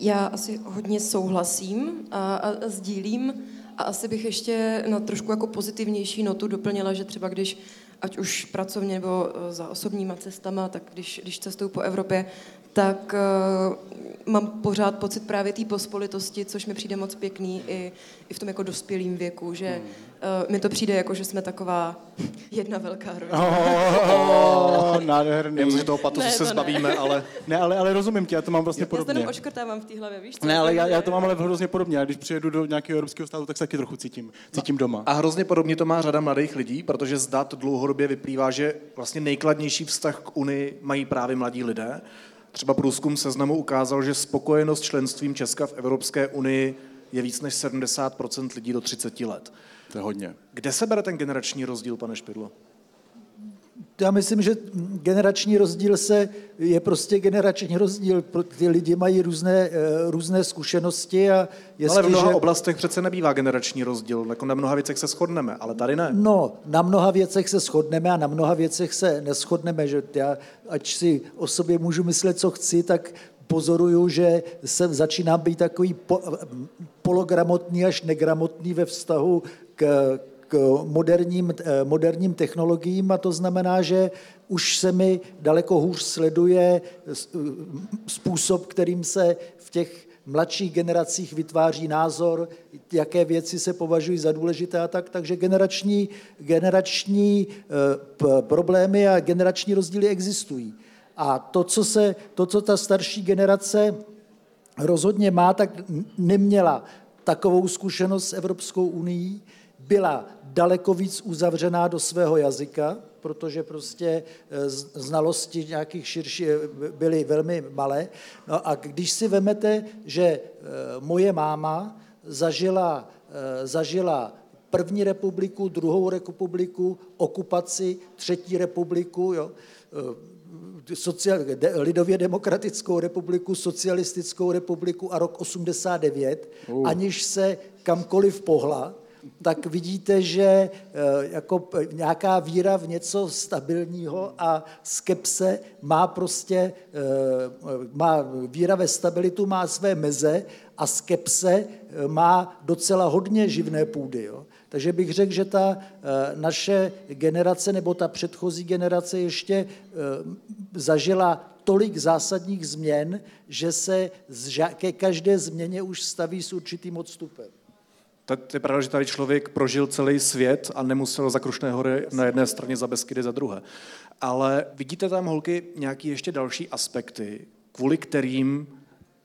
Já asi hodně souhlasím a, a, a sdílím. A asi bych ještě na trošku jako pozitivnější notu doplnila, že třeba když, ať už pracovně nebo eh, za osobníma cestama, tak když, když cestuju po Evropě, tak uh, mám pořád pocit právě té pospolitosti, což mi přijde moc pěkný i, i v tom jako dospělým věku, že uh, mi to přijde jako, že jsme taková *laughs* jedna velká rodina. Oh, oh, *laughs* nádherný. Vím, že toho patosu Ne, se to ne. zbavíme, ale Ne, ale, ale rozumím tě, já to mám vlastně Já se podobně. jenom očkrtávám v té hlavě, víš co? Ne, ale já, já to mám ale hrozně podobně. Já když přijedu do nějakého evropského státu, tak se taky trochu cítím, cítím doma. A hrozně podobně to má řada mladých lidí, protože z dat dlouhodobě vyplývá, že vlastně nejkladnější vztah k Unii mají právě mladí lidé. Třeba průzkum seznamu ukázal, že spokojenost členstvím Česka v Evropské unii je víc než 70% lidí do 30 let. To je hodně. Kde se bere ten generační rozdíl, pane Špidlo? Já myslím, že generační rozdíl se je prostě generační rozdíl. Ty lidi mají různé, eh, různé zkušenosti a Ale v mnoha oblastech přece nebývá generační rozdíl, jako na mnoha věcech se shodneme, ale tady ne. No, na mnoha věcech se shodneme a na mnoha věcech se neschodneme, že já, ať si o sobě můžu myslet, co chci, tak pozoruju, že jsem začínám být takový po, pologramotný až negramotný ve vztahu k, k moderním, eh, moderním technologiím a to znamená, že už se mi daleko hůř sleduje s- způsob, kterým se v těch mladších generacích vytváří názor, jaké věci se považují za důležité a tak, takže generační, generační eh, problémy a generační rozdíly existují. A to, co, se, to, co ta starší generace rozhodně má, tak neměla takovou zkušenost s Evropskou unii, byla daleko víc uzavřená do svého jazyka, protože prostě eh, znalosti nějakých širší eh, byly velmi malé. No a když si vemete, že eh, moje máma zažila, zažila první republiku, druhou republiku, okupaci, třetí republiku, jo, sociál, de, lidově demokratickou republiku, socialistickou republiku a rok 89, uh. aniž se kamkoliv pohla, tak vidíte, že eh, jako p- nějaká víra v něco stabilního a skepse má prostě, eh, má víra ve stabilitu má své meze a skepse eh, má docela hodně živné půdy. Jo? Takže bych řekl, že ta eh, naše generace nebo ta předchozí generace ještě eh, zažila tolik zásadních změn, že se ke každé změně už staví s určitým odstupem. To je pravda, že tady člověk prožil celý svět a nemusel za Krušné hory na jedné straně, za Beskydy za druhé. Ale vidíte tam, holky, nějaké ještě další aspekty, kvůli kterým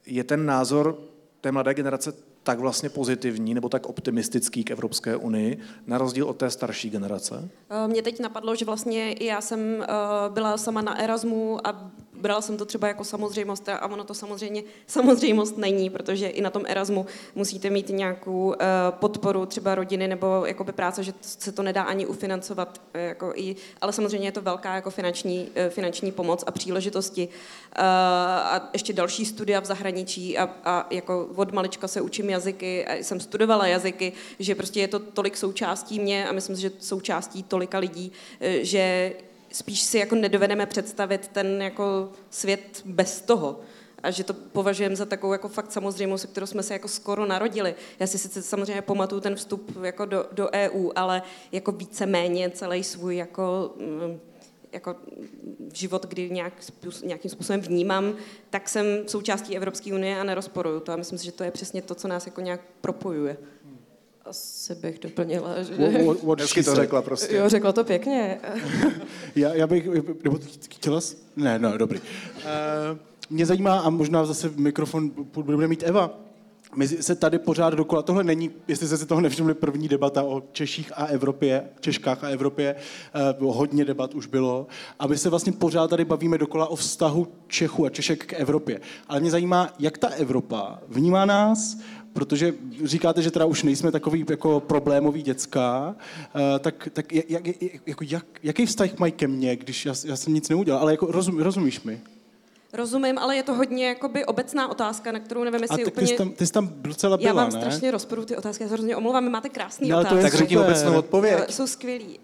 je ten názor té mladé generace tak vlastně pozitivní nebo tak optimistický k Evropské unii, na rozdíl od té starší generace? Mě teď napadlo, že vlastně i já jsem eh, byla sama na Erasmu a brala jsem to třeba jako samozřejmost a ono to samozřejmě samozřejmost není, protože i na tom Erasmu musíte mít nějakou eh, podporu třeba rodiny nebo jakoby práce, že se to nedá ani ufinancovat, eh, jako i, ale samozřejmě je to velká jako finanční, eh, finanční pomoc a příležitosti. A ještě další studia v zahraničí a, a jako od malička se učím jazyky, a jsem studovala jazyky, že prostě je to tolik součástí mě a myslím že součástí tolika lidí, že spíš si jako nedovedeme představit ten jako svět bez toho. a že to považujeme za takovou jako fakt samozřejmost, se kterou jsme se jako skoro narodili. Já si sice samozřejmě pamatuju ten vstup jako do, do EU, ale jako víceméně celý svůj jako mm, jako život, kdy nějak, nějakým způsobem vnímám, tak jsem součástí Evropské unie a nerozporuju to. A myslím si, že to je přesně to, co nás jako nějak propojuje. Asi bych doplnila, že... What, Hezky to řekla prostě. Jo, řekla to pěkně. *laughs* já, já bych, nebo chtěla jsi? Ne, no, dobrý. Uh, mě zajímá, a možná zase mikrofon bude mít Eva, my se tady pořád dokola, tohle není, jestli jste si toho nevšimli, první debata o Češích a Evropě, Češkách a Evropě, eh, hodně debat už bylo, a my se vlastně pořád tady bavíme dokola o vztahu Čechů a Češek k Evropě. Ale mě zajímá, jak ta Evropa vnímá nás, protože říkáte, že teda už nejsme takový jako problémový děcka, eh, tak, tak jak, jak, jako jak, jaký vztah mají ke mně, když já, já jsem nic neudělal, ale jako rozum, rozumíš mi? Rozumím, ale je to hodně jakoby obecná otázka, na kterou nevím, jestli A úplně... Ty jsi tam, ty jsi tam docela byla, Já vám ne? strašně rozporu ty otázky, já se hrozně omlouvám, máte krásný No, ale to je otázky. Tak řekni obecnou odpověď. Jo, jsou skvělí.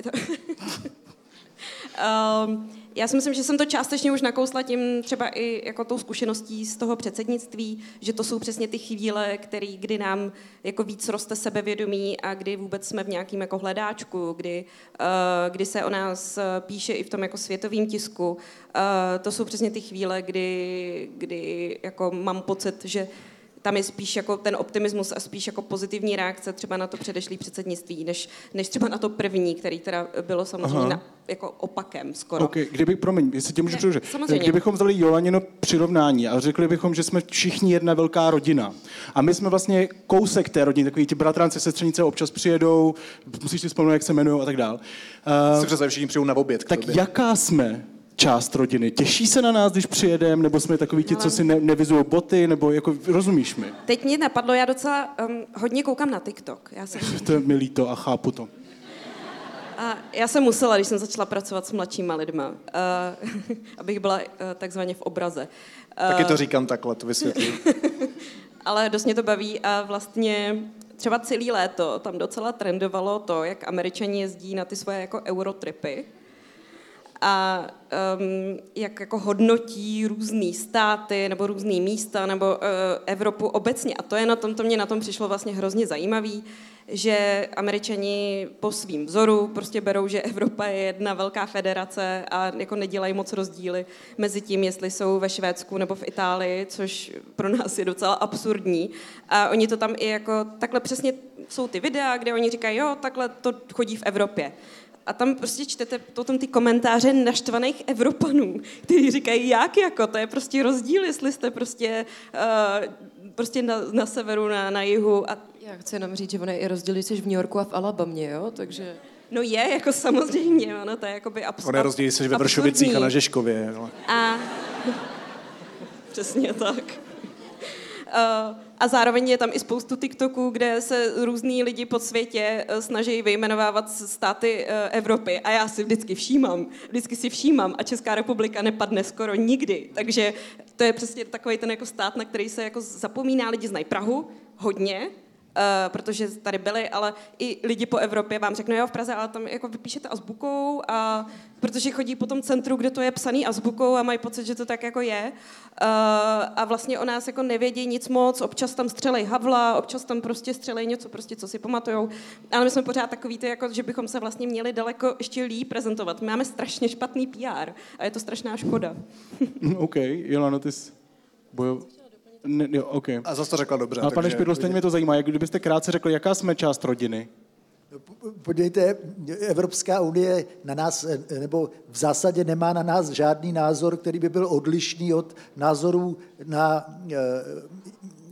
um, *laughs* já si myslím, že jsem to částečně už nakousla tím třeba i jako tou zkušeností z toho předsednictví, že to jsou přesně ty chvíle, který, kdy nám jako víc roste sebevědomí a kdy vůbec jsme v nějakém jako hledáčku, kdy, uh, kdy se o nás uh, píše i v tom jako světovém tisku. Uh, to jsou přesně ty chvíle, kdy, kdy jako mám pocit, že tam je spíš jako ten optimismus a spíš jako pozitivní reakce třeba na to předešlý předsednictví, než, než třeba na to první, který teda bylo samozřejmě na, jako opakem skoro. Okay, kdyby, promiň, jestli tě můžu Ne, přerušit. samozřejmě. Kdybychom vzali Jolanino přirovnání a řekli bychom, že jsme všichni jedna velká rodina. A my jsme vlastně kousek té rodiny, takový ti bratrance, sestřenice občas přijedou, musíš si vzpomenout, jak se jmenují a tak dál. Uh, představ, všichni přijou na oběd tak jaká jsme část rodiny? Těší se na nás, když přijedeme, nebo jsme takový ti, co si ne, nevizují boty, nebo jako, rozumíš mi? Teď mě napadlo, já docela um, hodně koukám na TikTok. Já jsem, *laughs* To je mi líto a chápu to. a já jsem musela, když jsem začala pracovat s mladšíma lidma, uh, *laughs* abych byla uh, takzvaně v obraze. Uh, Taky to říkám takhle, to vysvětlím. *laughs* ale dost mě to baví a vlastně třeba celý léto tam docela trendovalo to, jak američani jezdí na ty svoje jako eurotripy a um, jak jako hodnotí různé státy nebo různé místa nebo uh, Evropu obecně. A to je na tom, to mě na tom přišlo vlastně hrozně zajímavý, že američani po svým vzoru prostě berou, že Evropa je jedna velká federace a jako nedělají moc rozdíly mezi tím, jestli jsou ve Švédsku nebo v Itálii, což pro nás je docela absurdní. A oni to tam i jako takhle přesně jsou ty videa, kde oni říkají, jo, takhle to chodí v Evropě. A tam prostě čtete potom ty komentáře naštvaných Evropanů, kteří říkají, jak jako, to je prostě rozdíl, jestli jste prostě, uh, prostě na, na severu, na, na jihu. A, Já chci jenom říct, že ono je i rozdíl, když jsi v New Yorku a v Alabamě, jo? Takže... no je, jako samozřejmě, ono to je jakoby abs- On je rozdíl, jestli jsi ve Vršovicích a na Žeškově. ale- A *laughs* přesně tak. Uh, a zároveň je tam i spoustu TikToků, kde se různí lidi po světě eh, snaží vyjmenovávat státy eh, Evropy. A já si vždycky všímám, vždycky si všímám a Česká republika nepadne skoro nikdy. Takže to je přesně takový ten jako stát, na který se jako zapomíná. Lidi znají Prahu hodně, Uh, protože tady byli, ale i lidi po Evropě vám řeknou, jo, v Praze, ale tam jako vypíšete azbukou a protože chodí po tom centru, kde to je psaný azbukou a mají pocit, že to tak jako je. Uh, a vlastně o nás jako nevědí nic moc, občas tam střelej Havla, občas tam prostě střelej něco, prostě co si pamatujou. Ale my jsme pořád takový, ty, jako, že bychom se vlastně měli daleko ještě líp prezentovat. My máme strašně špatný PR a je to strašná škoda. *laughs* OK, Jolano, ty jsi bojov... Ne, jo, OK. A zase to řekla dobře. A pane Špidlo, stejně mě to zajímá, jak kdybyste krátce řekl, jaká jsme část rodiny? Podívejte, Evropská unie na nás, nebo v zásadě nemá na nás žádný názor, který by byl odlišný od názorů na eh,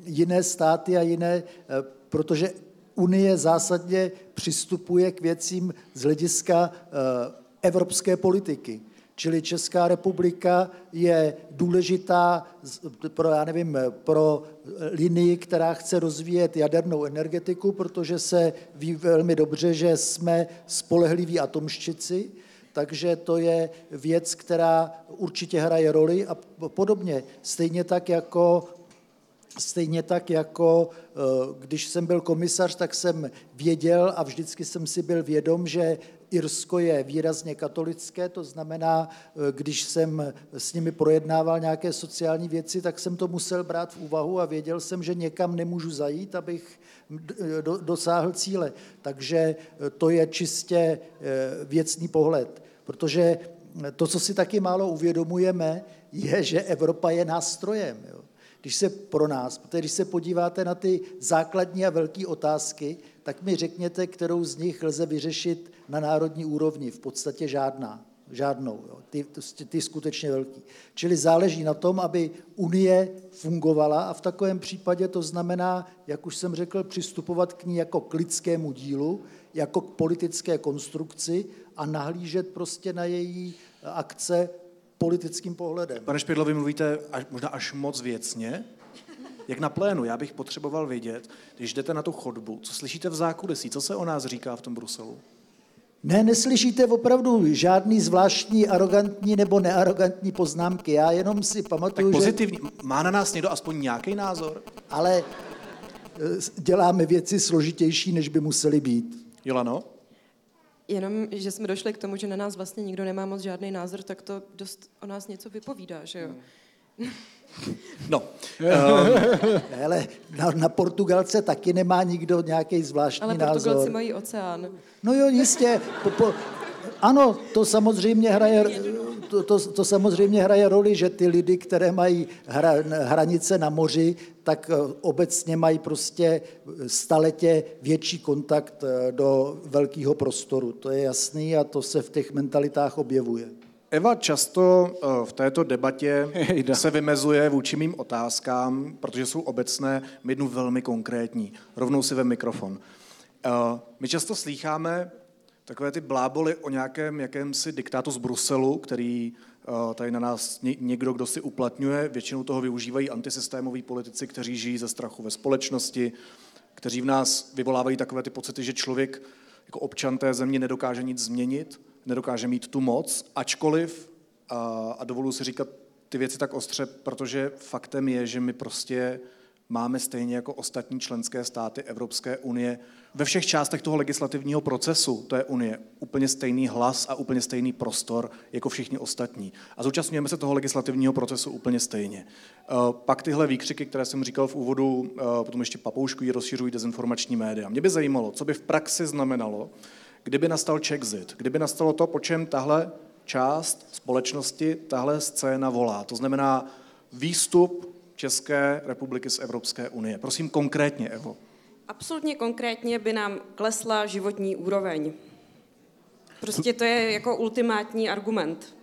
jiné státy a jiné, eh, protože Unie zásadně přistupuje k věcím z hlediska eh, evropské politiky. Čili Česká republika je důležitá pro, já nevím, pro linii, která chce rozvíjet jadernou energetiku, protože se ví velmi dobře, že jsme spolehliví atomščici, takže to je věc, která určitě hraje roli a podobně. Stejně tak jako Stejně tak jako eh, když jsem byl komisař, tak jsem věděl a vždycky jsem si byl vědom, že Irsko je výrazně katolické, to znamená, eh, když jsem s nimi projednával nějaké sociální věci, tak jsem to musel brát v úvahu a věděl jsem, že někam nemůžu zajít, abych dosáhl cíle. Takže to je čistě věcný pohled, protože to, co si taky málo uvědomujeme, je, že Evropa je nástrojem. Jo. Když se pro nás, protože když se podíváte na ty základní a velké otázky, tak mi řekněte, kterou z nich lze vyřešit na národní úrovni. V podstatě žádná. Žádnou. Jo. Ty, ty skutečně velký. Čili záleží na tom, aby Unie fungovala a v takovém případě to znamená, jak už jsem řekl, přistupovat k ní jako k lidskému dílu, jako k politické konstrukci a nahlížet prostě na její akce politickým pohledem. Pane Špidlo, vy mluvíte až, možná až moc věcně, jak na plénu. Já bych potřeboval vědět, když jdete na tu chodbu, co slyšíte v zákulisí, co se o nás říká v tom Bruselu? Ne, neslyšíte opravdu žádný zvláštní, arrogantní nebo nearrogantní poznámky. Já jenom si pamatuju, tak pozitivní. Že... Má na nás někdo aspoň nějaký názor? Ale eh, děláme věci složitější, než by museli být. Jolano? Jenom, že jsme došli k tomu, že na nás vlastně nikdo nemá moc žádný názor, tak to dost o nás něco vypovídá, že jo? *laughs* No. Um. *laughs* Ale na, na Portugalce taky nemá nikdo nějaký zvláštní názor. Ale Portugalci názor. mají oceán. No jo, jistě. Po, po, ano, to samozřejmě hraje to, to, to samozřejmě hraje roli, že ty lidi, které mají hra, hranice na moři, tak eh, obecně mají prostě staletě větší kontakt eh, do velkého prostoru. To je jasný a to se v těch mentalitách objevuje. Eva často eh, v této debatě *laughs* se vymezuje vůči mým otázkám, protože jsou obecné, my jednu velmi konkrétní. Rovnou si ve mikrofon. My často slýcháme takové ty bláboly o nějakém jakémsi diktátu z Bruselu, který uh, tady na nás někdo, kdo si uplatňuje. Většinou toho využívají antisystémoví politici, kteří žijí ze strachu ve společnosti, kteří v nás vyvolávají takové ty pocity, že člověk jako občan té země nedokáže nic změnit, nedokáže mít tu moc, ačkoliv, a, a dovolu si říkat ty věci tak ostře, protože faktem je, že my prostě máme stejně jako ostatní členské státy Evropské unie ve všech částech toho legislativního procesu je Unie úplně stejný hlas a úplně stejný prostor jako všichni ostatní. A zúčastňujeme se toho legislativního procesu úplně stejně. Eh, pak tyhle výkřiky, které jsem říkal v úvodu, eh, potom ještě papouškují, rozšiřují dezinformační média. Mě by zajímalo, co by v praxi znamenalo, kdyby nastal Czexit, kdyby nastalo to, po čem tahle část společnosti, tahle scéna volá. To znamená výstup České republiky z Evropské unie. Prosím konkrétně, Evo. Absolutně konkrétně by nám klesla životní úroveň. Prostě to je jako ultimátní argument,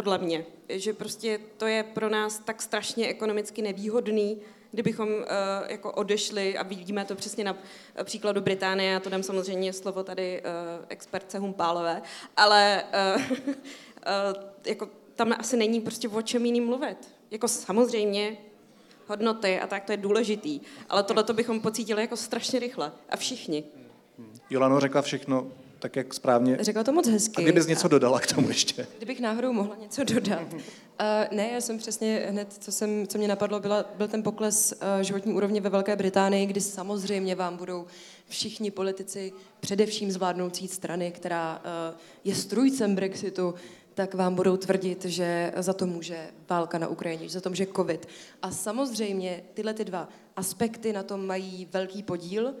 podle mě. Že prostě to je pro nás tak strašně ekonomicky nevýhodný, kdybychom uh, jako odešli, a vidíme to přesně na příkladu Británie, já to dám samozřejmě slovo tady uh, expertce Humpálové, ale uh, uh, *laughs* jako tam asi není prostě o čem jiným mluvit. Jako samozřejmě hodnoty a tak, to je důležitý. Ale tohle to bychom pocítili jako strašně rychle. A všichni. Jolano řekla všechno tak, jak správně. Řekla to moc hezky. A kdybys něco dodala k tomu ještě? Kdybych náhodou mohla něco dodat. Uh, ne, já jsem přesně hned, co, jsem, co mě napadlo, byla, byl ten pokles uh, životní úrovně ve Velké Británii, kdy samozřejmě vám budou všichni politici, především zvládnoucí strany, která uh, je strujcem Brexitu, tak vám budou tvrdit, že za to může válka na Ukrajině, že za to může covid. A samozřejmě tyhle ty dva aspekty na tom mají velký podíl,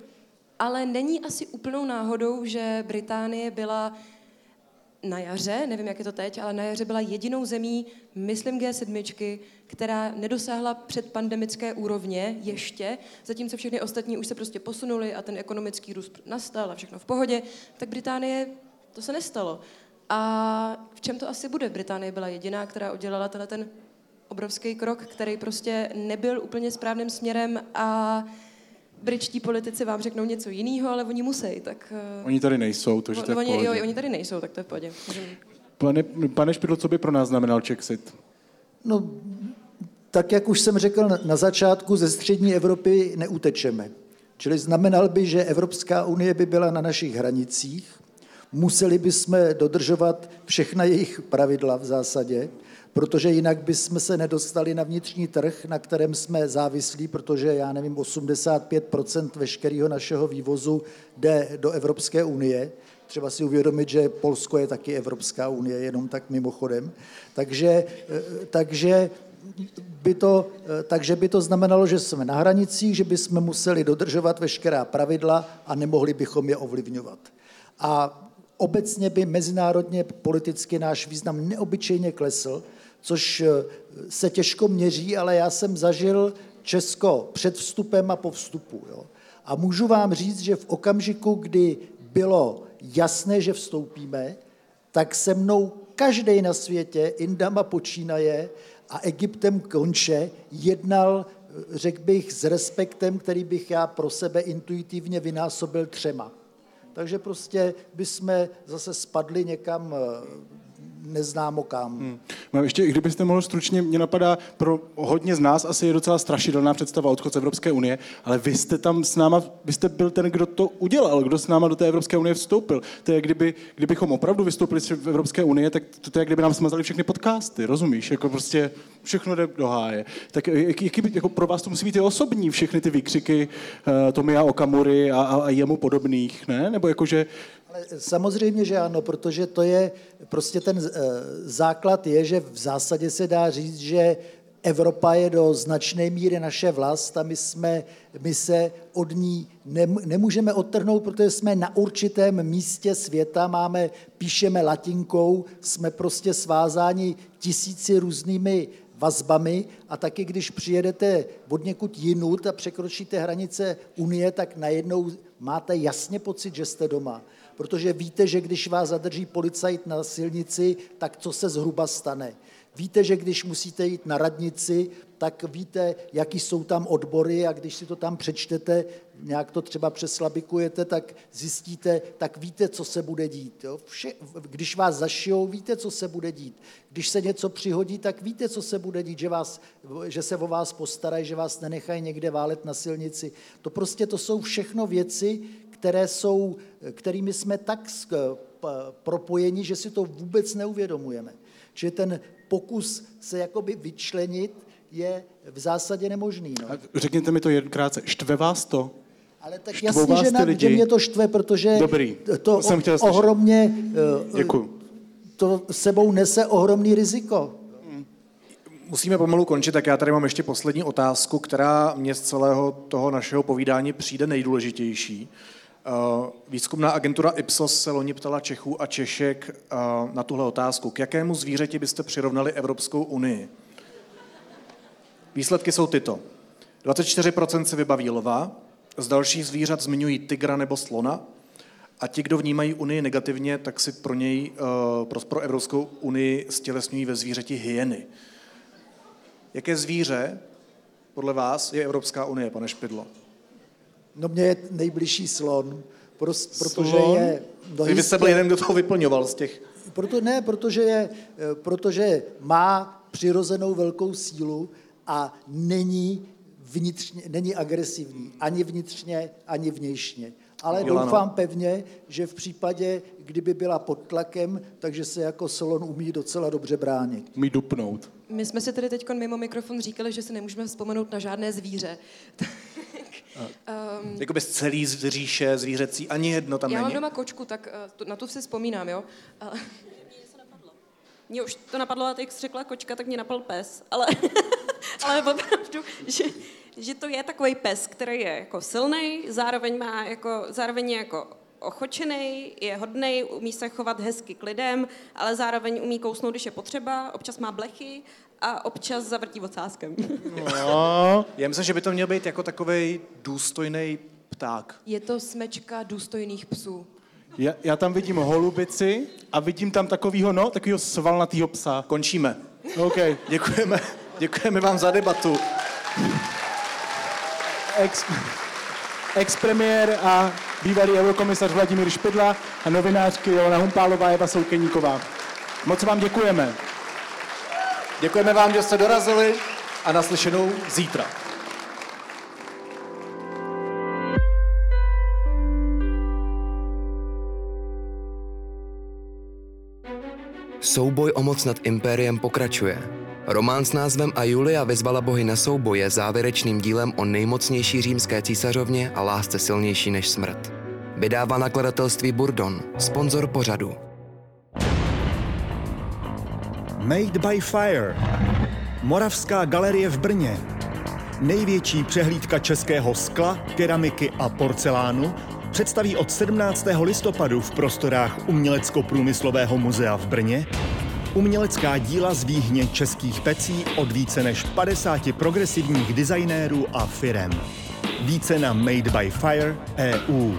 ale není asi úplnou náhodou, že Británie byla na jaře, nevím, jak je to teď, ale na jaře byla jedinou zemí, myslím G7, která nedosáhla předpandemické úrovně ještě, zatímco všechny ostatní už se prostě posunuli a ten ekonomický růst nastal a všechno v pohodě, tak Británie to se nestalo. A v čem to asi bude? Británie byla jediná, která udělala tenhle ten obrovský krok, který prostě nebyl úplně správným směrem a britští politici vám řeknou něco jiného, ale oni musí, tak... Eh, oni tady nejsou, to, že to je oni, jo, oni tady nejsou, tak to je v pohodě. Pane, pane Špidlo, co by pro nás znamenal Czexit? No, tak jak už jsem řekl na začátku, ze střední Evropy neutečeme. Čili znamenal by, že Evropská unie by byla na našich hranicích, museli bychom dodržovat všechna jejich pravidla v zásadě. Protože jinak bychom se nedostali na vnitřní trh, na kterém jsme závislí, protože já nevím, 85% veškerého našeho vývozu jde do Evropské unie. Třeba si uvědomit, že Polsko je taky Evropská unie, jenom tak mimochodem. Takže, takže by to, takže by to znamenalo, že jsme na hranicích, že bychom museli dodržovat veškerá pravidla a nemohli bychom je ovlivňovat. A obecně by mezinárodně politicky náš význam neobyčejně klesl, což eh, se těžko měří, ale já jsem zažil Česko před vstupem a po vstupu. Jo. A můžu vám říct, že v okamžiku, kdy bylo jasné, že vstoupíme, tak se mnou každý na světě, Indama počínaje a Egyptem konče, jednal, eh, řekl bych, s respektem, který bych já pro sebe intuitivně vynásobil třema. Takže prostě bychom zase spadli někam eh, neznámo kam. Hmm. No, ještě, kdybyste mohl stručně, mě napadá, pro hodně z nás asi je docela strašidelná představa odchod z Evropské unie, ale vy jste tam s náma, vy jste byl ten, kdo to udělal, kdo s náma do té Evropské unie vstoupil. To je, kdyby, kdybychom opravdu vystoupili z Evropské unie, tak to, to je, kdyby nám smazali všechny podcasty, rozumíš? Jako prostě všechno jde do háje. Tak jak, jaký, jako pro vás to musí být i osobní, všechny ty výkřiky uh, Tomia Okamury a, a, a jemu podobných, ne? Nebo jakože ale samozřejmě, že ano, protože to je, prostě ten eh, základ je, že v zásadě se dá říct, že Evropa je do značné míry naše vlast a my, jsme, my se od ní nemůžeme odtrhnout, protože jsme na určitém místě světa, máme, píšeme latinkou, jsme prostě svázáni tisíci různými vazbami a taky, když přijedete od někud jinut a překročíte hranice Unie, tak najednou máte jasně pocit, že jste doma protože víte, že když vás zadrží policajt na silnici, tak co se zhruba stane. Víte, že když musíte jít na radnici, tak víte, jaký jsou tam odbory a když si to tam přečtete, nějak to třeba přeslabikujete, tak zjistíte, tak víte, co se bude dít. Jo? Vše, když vás zašijou, víte, co se bude dít. Když se něco přihodí, tak víte, co se bude dít, že, vás, že se o vás postarají, že vás nenechají někde válet na silnici. To prostě to jsou všechno věci, které jsou, kterými jsme tak propojeni, že si to vůbec neuvědomujeme. Že ten pokus se jakoby vyčlenit je v zásadě nemožný. No. Řekněte mi to jednkrát, štve vás to? Ale tak Štvou jasně, že, na, že mě to štve, protože Dobrý. to Jsem chtěl ohromně eh, Děkuju. to sebou nese ohromný riziko. Musíme pomalu končit, tak já tady mám ještě poslední otázku, která mě z celého toho našeho povídání přijde nejdůležitější. Eh, výzkumná agentura Ipsos se loni ptala Čechů a Češek eh, na tuhle otázku. K jakému zvířeti byste přirovnali Evropskou unii? Výsledky jsou tyto. 24% si vybaví lva, z dalších zvířat zmiňují tygra nebo slona a ti, kdo vnímají Unii negativně, tak si pro něj, eh, pro, pro Evropskou unii stělesňují ve zvířeti hyeny. Jaké zvíře podle vás je Evropská unie, pane Špidlo? No mě je nejbližší slon, protože slon? je... No, Vy byste byl jeden, kdo toho vyplňoval z těch... Proto, ne, protože, je, protože má přirozenou velkou sílu a není, vnitřně, není agresivní, ani vnitřně, ani vnějšně. Ale Milano. doufám pevně, že v případě, kdyby byla pod tlakem, takže se jako slon umí docela dobře bránit. Umí dupnout. My jsme si tedy teď mimo mikrofon říkali, že si nemůžeme vzpomenout na žádné zvíře. *laughs* Um, jako bez celý zříše zvířecí, ani jedno tam já není? Já mám doma kočku, tak uh, to, na to si vzpomínám, jo. Uh, Mně už to napadlo, a jak jsi řekla kočka, tak mě napadl pes, ale, *laughs* ale opravdu, že, že to je takový pes, který je jako silný, zároveň má jako, zároveň je jako ochočený, je hodný, umí se chovat hezky k lidem, ale zároveň umí kousnout, když je potřeba, občas má blechy a občas zavrtí ocáskem. No. *laughs* Já myslím, že by to měl být jako takový důstojný pták. Je to smečka důstojných psů. Já, já tam vidím holubici a vidím tam takovýho, no, takovýho svalnatýho psa. Končíme. OK. *laughs* Děkujeme, děkujeme vám za debatu. Ex, ex-premiér a bývalý eurokomisař Vladimír Špidla a novinářky Jolana Humpálová a Eva Soukeníková. Moc vám děkujeme. Děkujeme vám, že jste dorazili a naslyšenou zítra. Souboj o moc nad impériem pokračuje. Román s názvem A Julia vyzvala bohy na souboj je závěrečným dílem o nejmocnější římské císařovně a lásce silnější než smrt. Vydává nakladatelství Burdon, sponzor pořadu. Made by Fire. Moravská galerie v Brně. Největší přehlídka českého skla, keramiky a porcelánu představí od 17. listopadu v prostorách Umělecko-průmyslového muzea v Brně umělecká díla z výhně českých pecí od více než 50 progresivních designérů a firem. Více na Made by Fire EU.